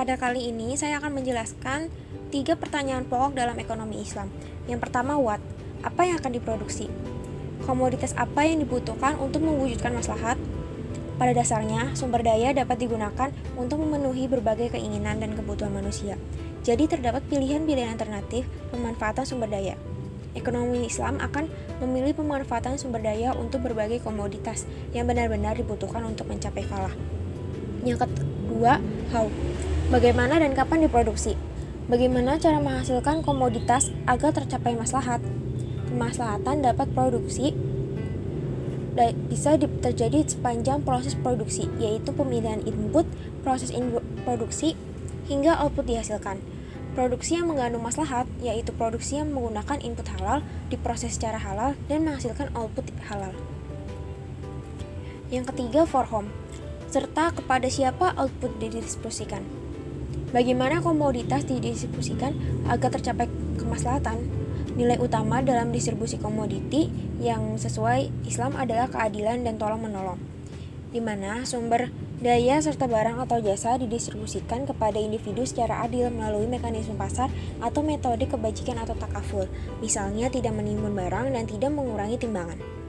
Pada kali ini saya akan menjelaskan tiga pertanyaan pokok dalam ekonomi Islam. Yang pertama, what? Apa yang akan diproduksi? Komoditas apa yang dibutuhkan untuk mewujudkan maslahat? Pada dasarnya, sumber daya dapat digunakan untuk memenuhi berbagai keinginan dan kebutuhan manusia. Jadi terdapat pilihan-pilihan alternatif pemanfaatan sumber daya. Ekonomi Islam akan memilih pemanfaatan sumber daya untuk berbagai komoditas yang benar-benar dibutuhkan untuk mencapai falah. Yang kedua, how. Bagaimana dan kapan diproduksi? Bagaimana cara menghasilkan komoditas agar tercapai maslahat? Kemaslahatan dapat produksi bisa terjadi sepanjang proses produksi, yaitu pemilihan input, proses input produksi, hingga output dihasilkan. Produksi yang mengandung maslahat, yaitu produksi yang menggunakan input halal, diproses secara halal, dan menghasilkan output halal. Yang ketiga, for home serta kepada siapa output didistribusikan. Bagaimana komoditas didistribusikan agar tercapai kemaslahatan? Nilai utama dalam distribusi komoditi yang sesuai Islam adalah keadilan dan tolong-menolong, di mana sumber daya serta barang atau jasa didistribusikan kepada individu secara adil melalui mekanisme pasar atau metode kebajikan atau takaful, misalnya tidak menimbun barang dan tidak mengurangi timbangan.